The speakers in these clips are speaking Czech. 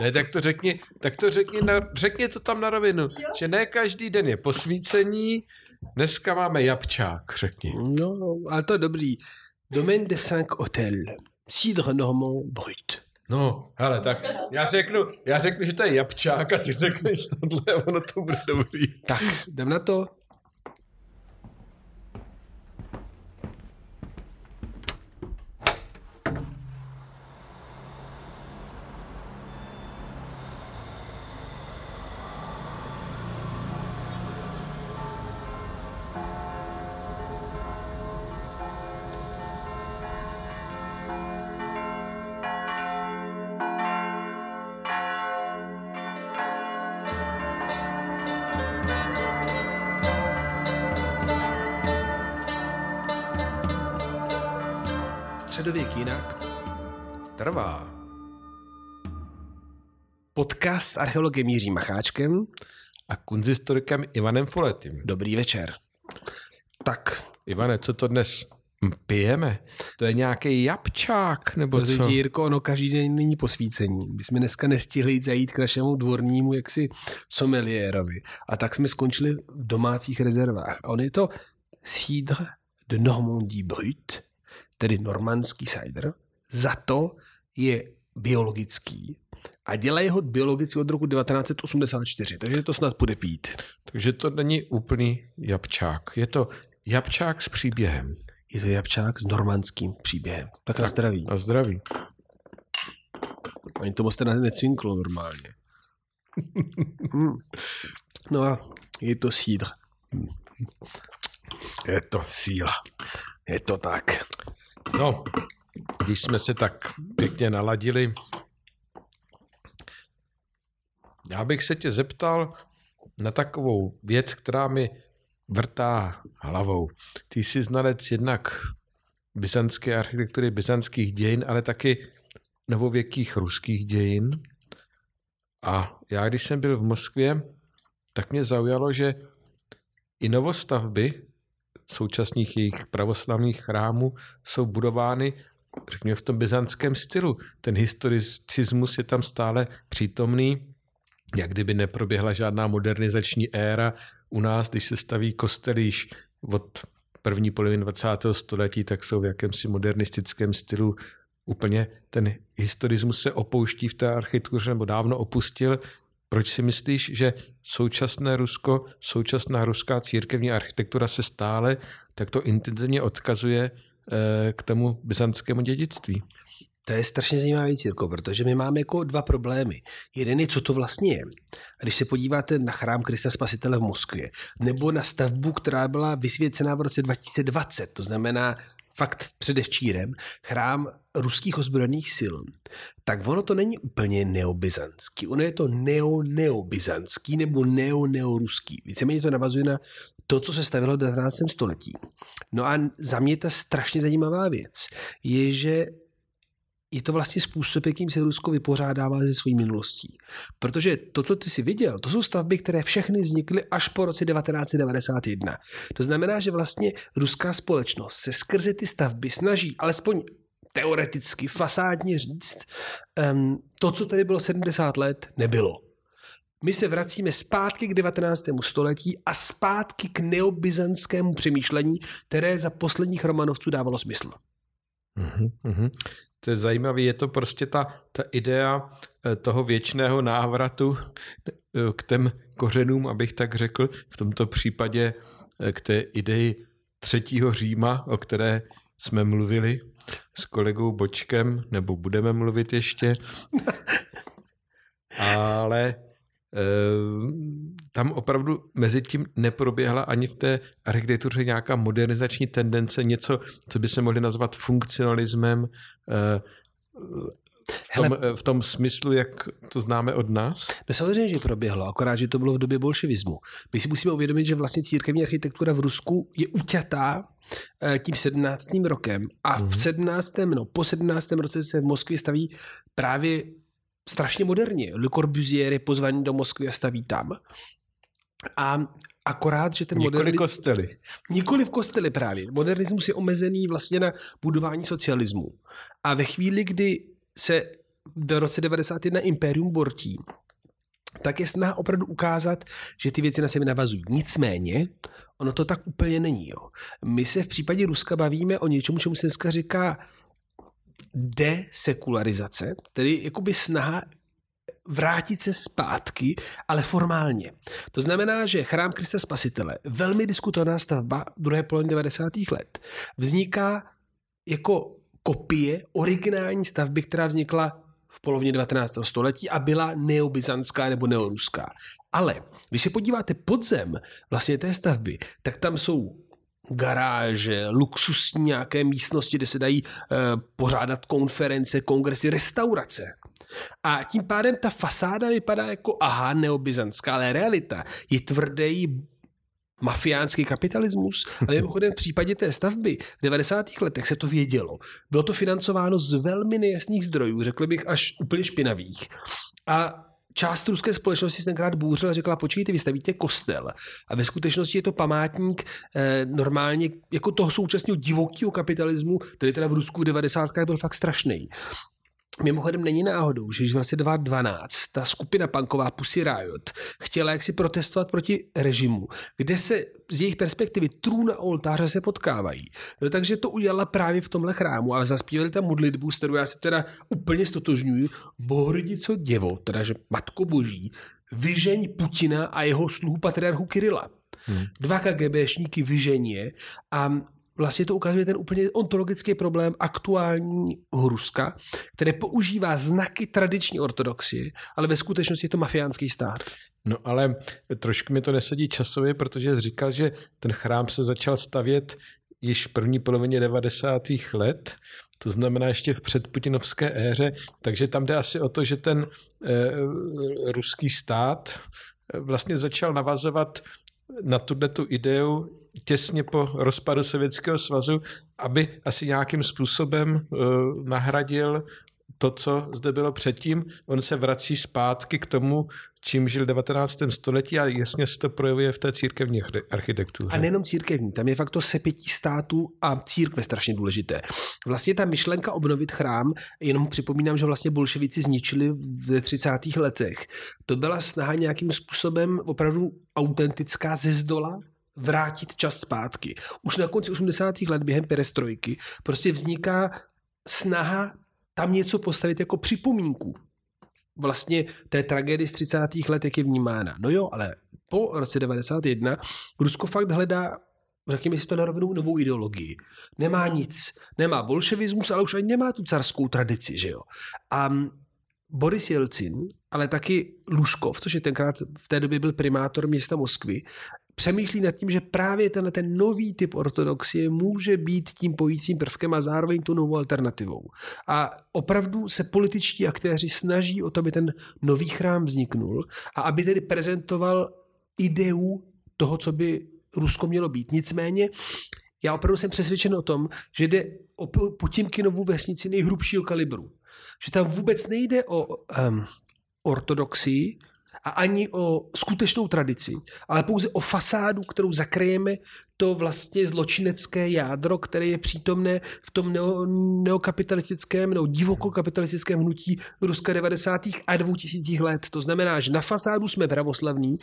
Ne, tak to řekni, tak to řekni, na, řekni to tam na rovinu, že ne každý den je posvícení, dneska máme jabčák, řekni. No, ale to je dobrý. Domaine de 5 Hotel. Cidre normand brut. No, hele, tak já řeknu, já řeknu, že to je jabčák a ty řekneš tohle ono to bude dobrý. Tak, jdem na to. Středověk jinak. Trvá. Podcast s archeologem Jiřím Macháčkem. A kunzistorikem Ivanem Foletým. Dobrý večer. Tak, Ivane, co to dnes pijeme? To je nějaký jabčák, nebo Protože co? Jirko, ono každý den není posvícení. My jsme dneska nestihli jít zajít k našemu dvornímu jaksi someliérovi. A tak jsme skončili v domácích rezervách. A on je to cidre de Normandie Brut, tedy normandský cider. Za to je biologický. A dělají ho biologicky od roku 1984, takže to snad bude pít. Takže to není úplný jabčák. Je to jabčák s příběhem. Je to jabčák s normandským příběhem. Tak, tak. na zdraví. A zdraví. Ani to moc teda necinklo normálně. Hmm. No a je to sídr. Je to síla. Je to tak. No, když jsme se tak pěkně naladili, já bych se tě zeptal na takovou věc, která mi vrtá hlavou. Ty jsi znalec jednak byzantské architektury, byzantských dějin, ale taky novověkých ruských dějin. A já, když jsem byl v Moskvě, tak mě zaujalo, že i novostavby současných jejich pravoslavných chrámů jsou budovány, řekněme, v tom byzantském stylu. Ten historicismus je tam stále přítomný, jak kdyby neproběhla žádná modernizační éra. U nás, když se staví kostelíš od první poloviny 20. století, tak jsou v jakémsi modernistickém stylu úplně ten historismus se opouští v té architektuře, nebo dávno opustil. Proč si myslíš, že současné Rusko, současná ruská církevní architektura se stále takto intenzivně odkazuje k tomu byzantskému dědictví? To je strašně zajímavý věc, protože my máme jako dva problémy. Jeden je, co to vlastně je. Když se podíváte na chrám Krista Spasitele v Moskvě, nebo na stavbu, která byla vysvěcená v roce 2020, to znamená fakt předevčírem, chrám ruských ozbrojených sil, tak ono to není úplně neobizantský. Ono je to neo-neobizantský nebo neo-neoruský. Víceméně to navazuje na to, co se stavilo v 19. století. No a za mě ta strašně zajímavá věc je, že je to vlastně způsob, jakým se Rusko vypořádává se svojí minulostí. Protože to, co ty si viděl, to jsou stavby, které všechny vznikly až po roce 1991. To znamená, že vlastně ruská společnost se skrze ty stavby snaží alespoň teoreticky, fasádně říct, um, to, co tady bylo 70 let, nebylo. My se vracíme zpátky k 19. století a zpátky k neobizantskému přemýšlení, které za posledních Romanovců dávalo smysl. Mm-hmm. To je zajímavé, je to prostě ta, ta idea toho věčného návratu k těm kořenům, abych tak řekl, v tomto případě k té ideji třetího Říma, o které jsme mluvili s kolegou Bočkem, nebo budeme mluvit ještě. Ale tam opravdu mezi tím neproběhla ani v té architektuře nějaká modernizační tendence, něco, co by se mohli nazvat funkcionalismem v tom, Hele, v tom smyslu, jak to známe od nás? No samozřejmě, že proběhlo, akorát, že to bylo v době bolševismu. My si musíme uvědomit, že vlastně církevní architektura v Rusku je uťatá tím 17. rokem a v 17. no po 17. roce se v Moskvě staví právě strašně moderně. Le Corbusier je pozvaný do Moskvy a staví tam. A akorát, že ten Nikoli modernismus... kostely. Nikoli v kostely právě. Modernismus je omezený vlastně na budování socialismu. A ve chvíli, kdy se v roce 91 Imperium bortí, tak je snaha opravdu ukázat, že ty věci na sebe navazují. Nicméně, ono to tak úplně není. Jo. My se v případě Ruska bavíme o něčemu, čemu se dneska říká desekularizace, tedy jakoby snaha vrátit se zpátky, ale formálně. To znamená, že chrám Krista Spasitele, velmi diskutovaná stavba druhé poloviny 90. let, vzniká jako kopie originální stavby, která vznikla v polovině 19. století a byla neobizantská nebo neoruská. Ale když se podíváte podzem vlastně té stavby, tak tam jsou garáže, luxusní nějaké místnosti, kde se dají e, pořádat konference, kongresy, restaurace. A tím pádem ta fasáda vypadá jako aha, neobizantská, ale realita je tvrdý mafiánský kapitalismus. Ale mimochodem v případě té stavby v 90. letech se to vědělo. Bylo to financováno z velmi nejasných zdrojů, řekl bych až úplně špinavých. A část ruské společnosti se tenkrát bouřila řekla, počkejte, vy stavíte kostel. A ve skutečnosti je to památník eh, normálně jako toho současného divokého kapitalismu, který teda v Rusku v 90. byl fakt strašný. Mimochodem není náhodou, že v roce 2012 ta skupina punková Pussy Riot chtěla jaksi protestovat proti režimu, kde se z jejich perspektivy trůn a oltáře se potkávají. No, takže to udělala právě v tomhle chrámu a zaspívali tam modlitbu, s kterou já si teda úplně stotožňuji. Bohorodico děvo, teda že Matko Boží, vyžeň Putina a jeho sluhu patriarchu Kirila. Hmm. Dva KGBšníky vyženě a vlastně to ukazuje ten úplně ontologický problém aktuální Ruska, které používá znaky tradiční ortodoxie, ale ve skutečnosti je to mafiánský stát. No ale trošku mi to nesedí časově, protože říkal, že ten chrám se začal stavět již v první polovině 90. let, to znamená ještě v předputinovské éře, takže tam jde asi o to, že ten e, ruský stát eh, vlastně začal navazovat na tuto ideu těsně po rozpadu Sovětského svazu, aby asi nějakým způsobem uh, nahradil to, co zde bylo předtím. On se vrací zpátky k tomu, čím žil v 19. století a jasně se to projevuje v té církevní architektuře. A nejenom církevní, tam je fakt to sepětí států a církve strašně důležité. Vlastně ta myšlenka obnovit chrám, jenom připomínám, že vlastně bolševici zničili v 30. letech. To byla snaha nějakým způsobem opravdu autentická ze zdola vrátit čas zpátky. Už na konci 80. let během perestrojky prostě vzniká snaha tam něco postavit jako připomínku vlastně té tragédie z 30. let, jak je vnímána. No jo, ale po roce 91 Rusko fakt hledá řekněme si to na rovinu, novou ideologii. Nemá nic. Nemá bolševismus, ale už ani nemá tu carskou tradici, že jo. A Boris Jelcin, ale taky Luškov, což je tenkrát v té době byl primátor města Moskvy, přemýšlí nad tím, že právě tenhle ten nový typ ortodoxie může být tím pojícím prvkem a zároveň tu novou alternativou. A opravdu se političtí aktéři snaží o to, aby ten nový chrám vzniknul a aby tedy prezentoval ideu toho, co by Rusko mělo být. Nicméně já opravdu jsem přesvědčen o tom, že jde o Putimkinovu vesnici nejhrubšího kalibru. Že tam vůbec nejde o um, ortodoxii, a ani o skutečnou tradici, ale pouze o fasádu, kterou zakryjeme to vlastně zločinecké jádro, které je přítomné v tom neo, neokapitalistickém nebo divokokapitalistickém hnutí Ruska 90. a 2000. let. To znamená, že na fasádu jsme pravoslavní,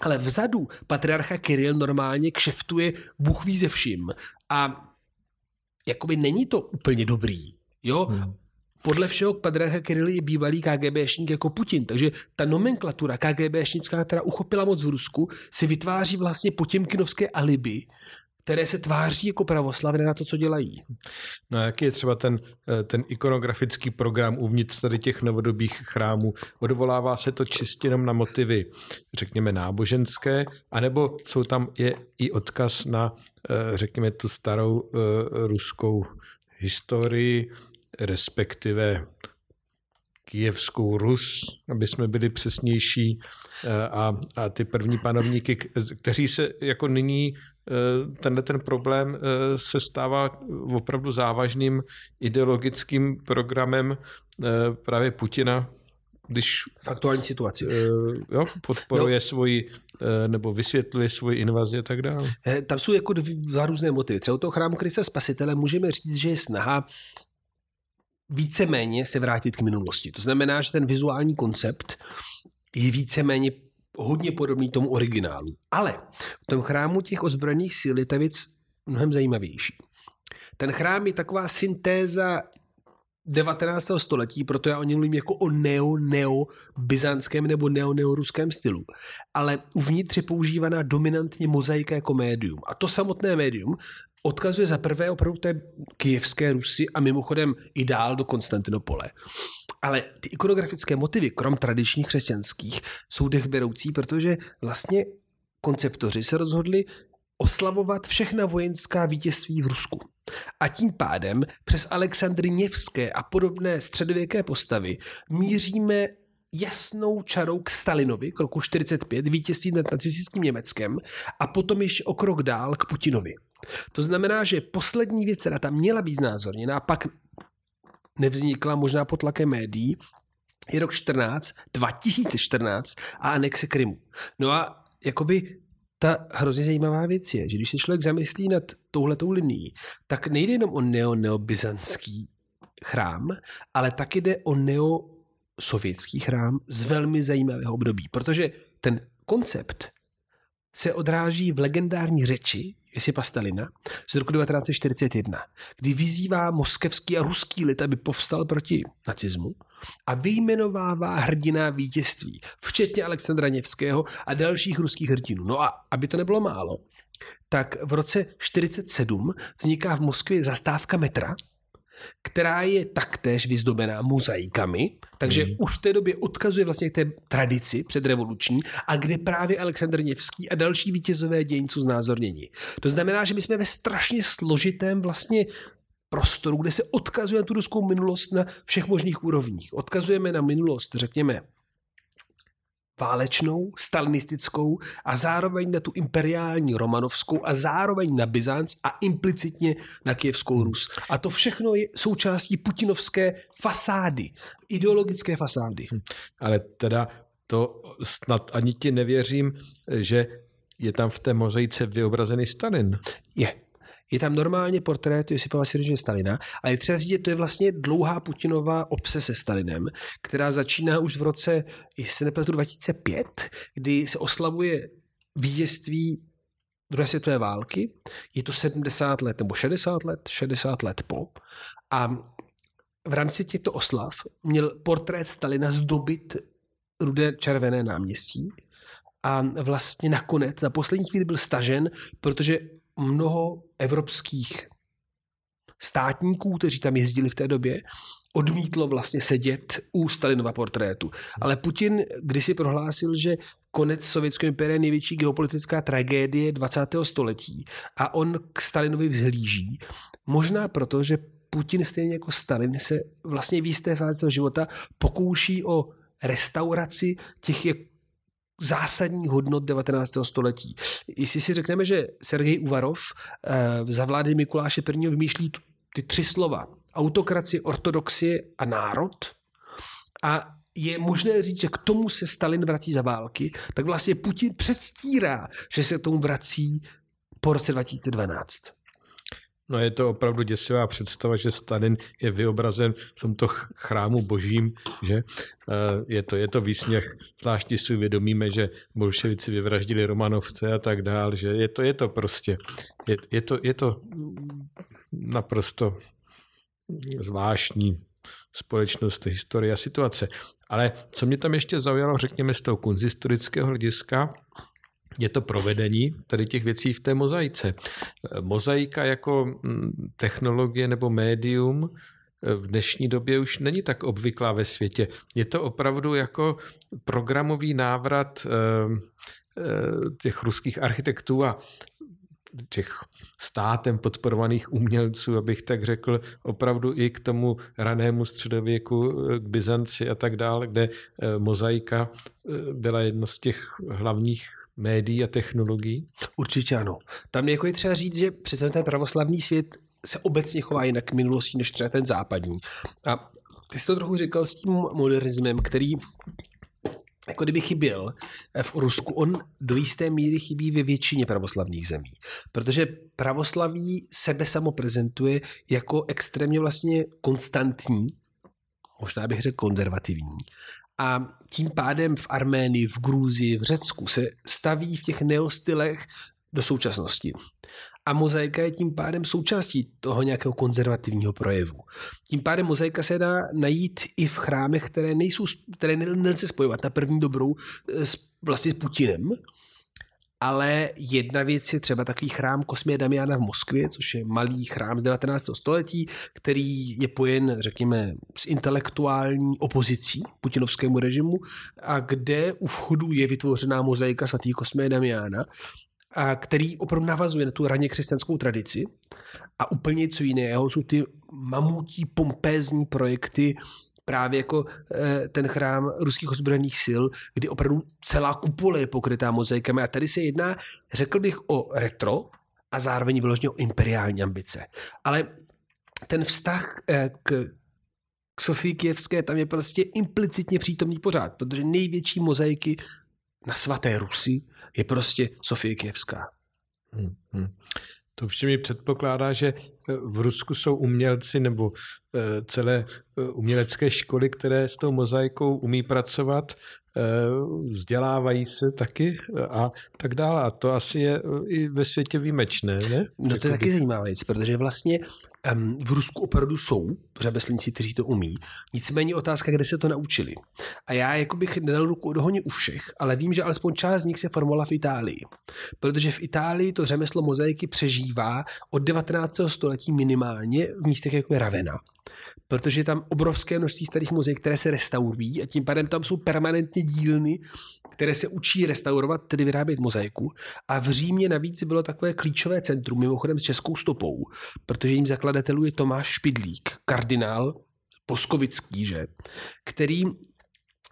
ale vzadu patriarcha Kiril normálně kšeftuje Bůh ví ze vším. A jakoby není to úplně dobrý. Jo? Hmm podle všeho patriarcha Kiril je bývalý KGBšník jako Putin, takže ta nomenklatura KGBšnická, která uchopila moc v Rusku, si vytváří vlastně potěmkinovské alibi, které se tváří jako pravoslavné na to, co dělají. No a jaký je třeba ten, eh, ten ikonografický program uvnitř tady těch novodobých chrámů? Odvolává se to čistě jenom na motivy, řekněme, náboženské, anebo jsou tam je i odkaz na, eh, řekněme, tu starou eh, ruskou historii, respektive Kijevskou Rus, aby jsme byli přesnější, eh, a, a ty první panovníky, kteří se jako nyní eh, tenhle ten problém eh, se stává opravdu závažným ideologickým programem právě Putina, když v aktuální situaci. Jo, podporuje no. svoji nebo vysvětluje svoji invazi a tak dále. Tam jsou jako dva různé motivy. Třeba u toho chrámu Krista Spasitele můžeme říct, že je snaha víceméně se vrátit k minulosti. To znamená, že ten vizuální koncept je víceméně hodně podobný tomu originálu. Ale v tom chrámu těch ozbrojených sil je ta věc mnohem zajímavější. Ten chrám je taková syntéza 19. století, proto já o něm mluvím jako o neo-neo-byzantském nebo neo-neo-ruském stylu. Ale uvnitř je používaná dominantně mozaika jako médium. A to samotné médium odkazuje za prvé opravdu té kijevské Rusy a mimochodem i dál do Konstantinopole. Ale ty ikonografické motivy, krom tradičních křesťanských, jsou dechberoucí, protože vlastně konceptoři se rozhodli oslavovat všechna vojenská vítězství v Rusku. A tím pádem přes Alexandry Něvské a podobné středověké postavy míříme jasnou čarou k Stalinovi k roku 45, vítězství nad nacistickým Německem a potom ještě o krok dál k Putinovi. To znamená, že poslední věc, která tam měla být znázorněná, a pak nevznikla možná pod tlakem médií, je rok 14, 2014 a anexe Krymu. No a jakoby ta hrozně zajímavá věc je, že když se člověk zamyslí nad touhletou linií, tak nejde jenom o neo-neobyzantský chrám, ale taky jde o neo-sovětský chrám z velmi zajímavého období, protože ten koncept se odráží v legendární řeči Josipa Stalina z roku 1941, kdy vyzývá moskevský a ruský lid, aby povstal proti nacismu a vyjmenovává hrdina vítězství, včetně Alexandra Něvského a dalších ruských hrdinů. No a aby to nebylo málo, tak v roce 1947 vzniká v Moskvě zastávka metra, která je taktéž vyzdobená mozaikami, takže mm. už v té době odkazuje vlastně k té tradici předrevoluční a kde právě Aleksandr Něvský a další vítězové dějincu znázornění. To znamená, že my jsme ve strašně složitém vlastně prostoru, kde se odkazuje na tu ruskou minulost na všech možných úrovních. Odkazujeme na minulost, řekněme, válečnou, stalinistickou a zároveň na tu imperiální romanovskou a zároveň na Byzanc a implicitně na Kijevskou Rus. A to všechno je součástí putinovské fasády, ideologické fasády. Hm. Ale teda to snad ani ti nevěřím, že je tam v té mozaice vyobrazený Stalin. Je, je tam normálně portrét Josipa Vasiloviče Stalina, ale je třeba říct, že to je vlastně dlouhá Putinová obse se Stalinem, která začíná už v roce, jestli se nepletu, 2005, kdy se oslavuje vítězství druhé světové války. Je to 70 let nebo 60 let, 60 let po. A v rámci těchto oslav měl portrét Stalina zdobit rudé červené náměstí a vlastně nakonec na poslední chvíli byl stažen, protože mnoho evropských státníků, kteří tam jezdili v té době, odmítlo vlastně sedět u Stalinova portrétu. Ale Putin kdysi prohlásil, že konec Sovětského impéria je největší geopolitická tragédie 20. století a on k Stalinovi vzhlíží. Možná proto, že Putin stejně jako Stalin se vlastně v jisté fázi života pokouší o restauraci těch zásadních hodnot 19. století. Jestli si řekneme, že Sergej Uvarov eh, za vlády Mikuláše I. vymýšlí ty tři slova autokracie, ortodoxie a národ a je možné říct, že k tomu se Stalin vrací za války, tak vlastně Putin předstírá, že se tomu vrací po roce 2012. No je to opravdu děsivá představa, že Stalin je vyobrazen v tomto chrámu božím, že eh, je to, je to výsměch, zvláště si uvědomíme, že bolševici vyvraždili Romanovce a tak dál, že je to, je to prostě, je, je, to, je to naprosto zvláštní společnost, historie a situace. Ale co mě tam ještě zaujalo, řekněme z toho kunzistorického hlediska, je to provedení tady těch věcí v té mozaice. Mozaika jako mm, technologie nebo médium eh, v dnešní době už není tak obvyklá ve světě. Je to opravdu jako programový návrat eh, eh, těch ruských architektů a těch státem podporovaných umělců, abych tak řekl, opravdu i k tomu ranému středověku, k Byzanci a tak dále, kde mozaika byla jedno z těch hlavních médií a technologií? Určitě ano. Tam jako je třeba říct, že přece ten pravoslavný svět se obecně chová jinak k minulosti než třeba ten západní. A ty jsi to trochu říkal s tím modernismem, který jako kdyby chyběl v Rusku. On do jisté míry chybí ve většině pravoslavných zemí, protože pravoslaví sebe samo prezentuje jako extrémně vlastně konstantní, možná bych řekl konzervativní. A tím pádem v Arménii, v Gruzii, v Řecku se staví v těch neostylech do současnosti. A mozaika je tím pádem součástí toho nějakého konzervativního projevu. Tím pádem mozaika se dá najít i v chrámech, které, nejsou, které nelze spojovat na první dobrou s, vlastně s Putinem, ale jedna věc je třeba takový chrám Kosmě Damiana v Moskvě, což je malý chrám z 19. století, který je pojen, řekněme, s intelektuální opozicí putinovskému režimu a kde u vchodu je vytvořená mozaika svatý Kosmě Damiana a který opravdu navazuje na tu raně křesťanskou tradici. A úplně něco jiného jsou ty mamutí pompézní projekty právě jako eh, ten chrám ruských ozbrojených sil, kdy opravdu celá kupole je pokrytá mozaikami. A tady se jedná, řekl bych, o retro a zároveň vyloženě o imperiální ambice. Ale ten vztah eh, k, k Sofii Kijevské tam je prostě implicitně přítomný pořád, protože největší mozaiky na svaté Rusy je prostě Sofie Kijevská. Hmm, hmm. To vše mi předpokládá, že v Rusku jsou umělci nebo eh, celé eh, umělecké školy, které s tou mozaikou umí pracovat, vzdělávají se taky a tak dále. A to asi je i ve světě výjimečné, ne? No to je taky zajímavá věc, protože vlastně um, v Rusku opravdu jsou řemeslníci, kteří to umí. Nicméně otázka, kde se to naučili. A já jako bych nedal ruku do u všech, ale vím, že alespoň část z nich se formovala v Itálii. Protože v Itálii to řemeslo mozaiky přežívá od 19. století minimálně v místech jako je Ravenna protože je tam obrovské množství starých mozaik, které se restaurují a tím pádem tam jsou permanentně dílny, které se učí restaurovat, tedy vyrábět mozaiku. A v Římě navíc bylo takové klíčové centrum, mimochodem s českou stopou, protože jím zakladatelů je Tomáš Špidlík, kardinál Poskovický, že, který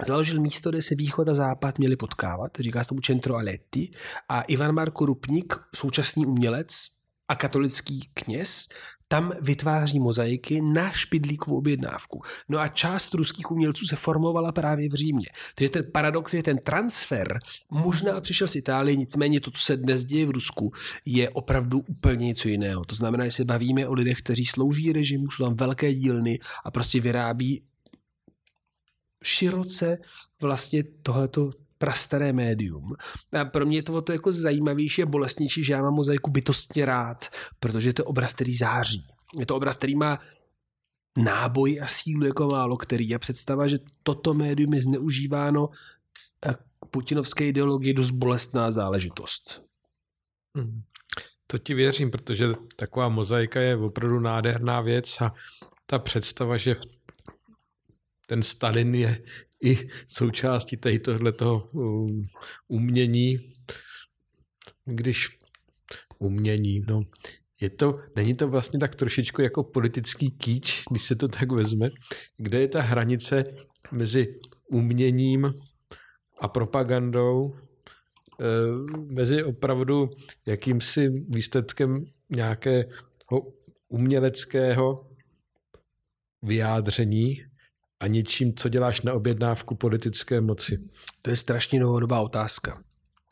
založil místo, kde se východ a západ měli potkávat, říká se tomu Centro Aletti, a Ivan Marko Rupnik, současný umělec a katolický kněz, tam vytváří mozaiky na špidlíkovou objednávku. No a část ruských umělců se formovala právě v Římě. Takže ten paradox je ten transfer, možná přišel z Itálie, nicméně to, co se dnes děje v Rusku, je opravdu úplně něco jiného. To znamená, že se bavíme o lidech, kteří slouží režimu, jsou tam velké dílny a prostě vyrábí široce vlastně tohleto prastaré médium. A pro mě je to to jako zajímavější a bolestnější, že já mám mozaiku bytostně rád, protože to je obraz, který září. Je to obraz, který má náboj a sílu jako málo který a představa, že toto médium je zneužíváno k putinovské ideologii dost bolestná záležitost. Hmm. To ti věřím, protože taková mozaika je opravdu nádherná věc a ta představa, že ten Stalin je i součástí tady tohletoho um, umění, když umění, no, je to, není to vlastně tak trošičku jako politický kýč, když se to tak vezme, kde je ta hranice mezi uměním a propagandou, eh, mezi opravdu jakýmsi výsledkem nějakého uměleckého vyjádření a něčím, co děláš na objednávku politické moci? To je strašně novodobá otázka.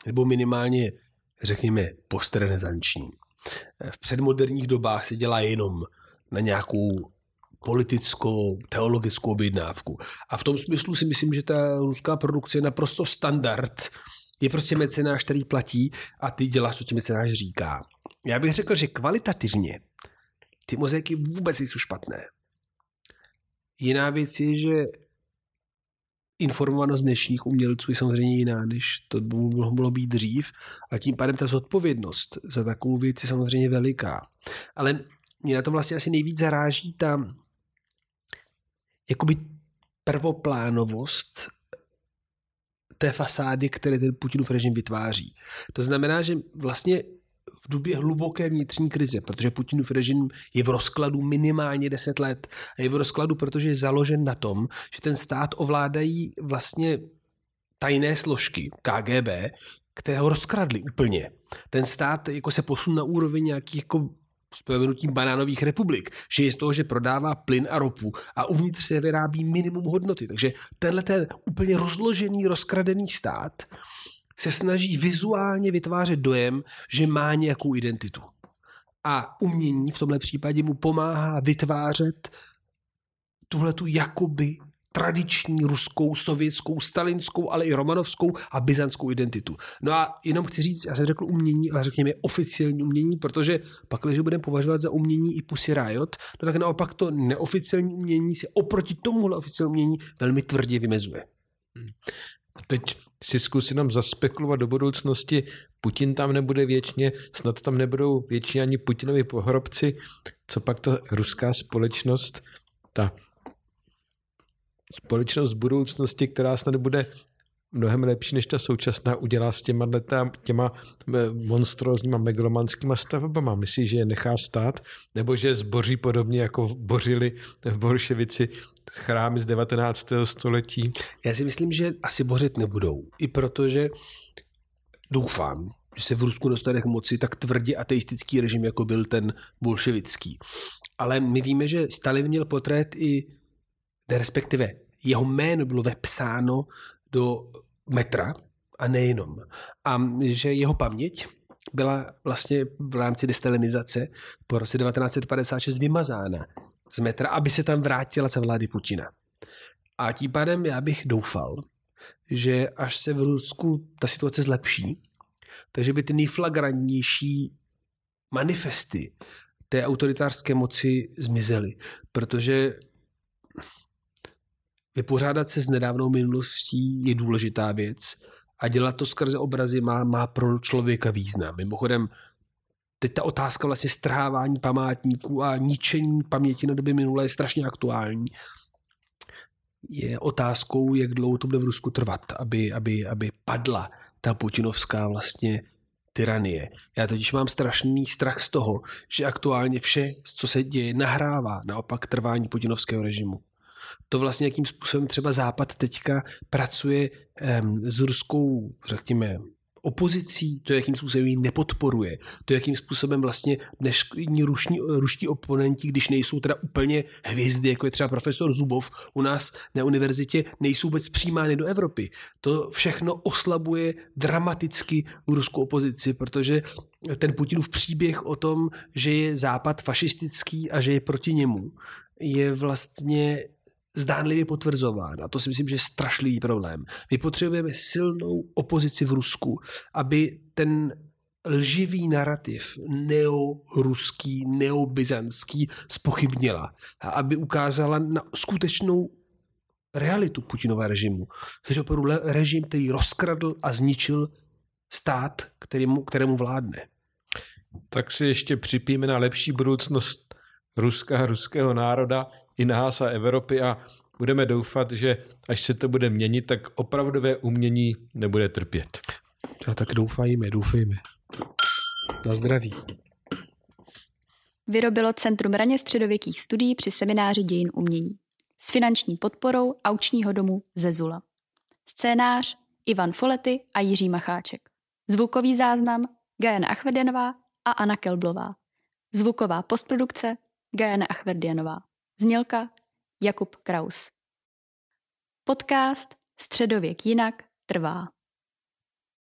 Nebo minimálně, řekněme, postrenesanční. V předmoderních dobách se dělá jenom na nějakou politickou, teologickou objednávku. A v tom smyslu si myslím, že ta ruská produkce je naprosto standard. Je prostě mecenáš, který platí a ty děláš, co ti mecenáš říká. Já bych řekl, že kvalitativně ty mozaiky vůbec nejsou špatné. Jiná věc je, že informovanost dnešních umělců je samozřejmě jiná, než to mohlo být dřív a tím pádem ta zodpovědnost za takovou věc je samozřejmě veliká. Ale mě na to vlastně asi nejvíc zaráží ta jakoby prvoplánovost té fasády, které ten Putinův režim vytváří. To znamená, že vlastně v době hluboké vnitřní krize, protože Putinův režim je v rozkladu minimálně 10 let a je v rozkladu, protože je založen na tom, že ten stát ovládají vlastně tajné složky KGB, které ho rozkradly úplně. Ten stát jako se posunul na úroveň nějakých jako s banánových republik, že je z toho, že prodává plyn a ropu a uvnitř se vyrábí minimum hodnoty. Takže tenhle ten úplně rozložený, rozkradený stát se snaží vizuálně vytvářet dojem, že má nějakou identitu. A umění v tomhle případě mu pomáhá vytvářet tuhle tu jakoby tradiční ruskou, sovětskou, stalinskou, ale i romanovskou a byzantskou identitu. No a jenom chci říct, já jsem řekl umění, ale řekněme oficiální umění, protože pak, když budeme považovat za umění i Pussy Riot, no tak naopak to neoficiální umění se oproti tomuhle oficiálnímu umění velmi tvrdě vymezuje. Teď si zkus jenom zaspekulovat do budoucnosti, Putin tam nebude věčně, snad tam nebudou většině ani Putinovi pohrobci, co pak ta ruská společnost, ta společnost budoucnosti, která snad bude mnohem lepší než ta současná, udělá s těma, těma monstrózníma megalomanskýma stavbama. Myslíš, že je nechá stát? Nebo že zboří podobně, jako bořili v bolševici chrámy z 19. století? Já si myslím, že asi bořit nebudou. I protože doufám, že se v Rusku dostane k moci tak tvrdě ateistický režim, jako byl ten bolševický. Ale my víme, že Stalin měl portrét i respektive jeho jméno bylo vepsáno do metra a nejenom. A že jeho paměť byla vlastně v rámci destalinizace po roce 1956 vymazána z metra, aby se tam vrátila za vlády Putina. A tím pádem já bych doufal, že až se v Rusku ta situace zlepší, takže by ty nejflagrantnější manifesty té autoritářské moci zmizely. Protože vypořádat se s nedávnou minulostí je důležitá věc a dělat to skrze obrazy má, má pro člověka význam. Mimochodem, teď ta otázka vlastně strhávání památníků a ničení paměti na doby minulé je strašně aktuální. Je otázkou, jak dlouho to bude v Rusku trvat, aby, aby, aby padla ta putinovská vlastně tyranie. Já totiž mám strašný strach z toho, že aktuálně vše, co se děje, nahrává naopak trvání putinovského režimu to vlastně, jakým způsobem třeba Západ teďka pracuje s ruskou, řekněme, opozicí, to, jakým způsobem ji nepodporuje, to, jakým způsobem vlastně dnešní rušní, ruští oponenti, když nejsou teda úplně hvězdy, jako je třeba profesor Zubov u nás na univerzitě, nejsou vůbec přijímány do Evropy. To všechno oslabuje dramaticky ruskou opozici, protože ten Putinův příběh o tom, že je Západ fašistický a že je proti němu, je vlastně zdánlivě potvrzován. A to si myslím, že je strašlivý problém. My potřebujeme silnou opozici v Rusku, aby ten lživý narrativ neoruský, neobyzantský spochybnila a aby ukázala na skutečnou realitu Putinova režimu. Což je opravdu režim, který rozkradl a zničil stát, kterému, kterému vládne. Tak si ještě připíme na lepší budoucnost Ruska, ruského národa i nás a Evropy a budeme doufat, že až se to bude měnit, tak opravdové umění nebude trpět. Já tak doufajme, doufejme. Na zdraví. Vyrobilo Centrum raně středověkých studií při semináři dějin umění s finanční podporou aučního domu Zezula. Scénář Ivan Folety a Jiří Macháček. Zvukový záznam Gajana Achvedenová a Anna Kelblová. Zvuková postprodukce Gajana Achverdianová. Znělka Jakub Kraus. Podcast Středověk jinak trvá.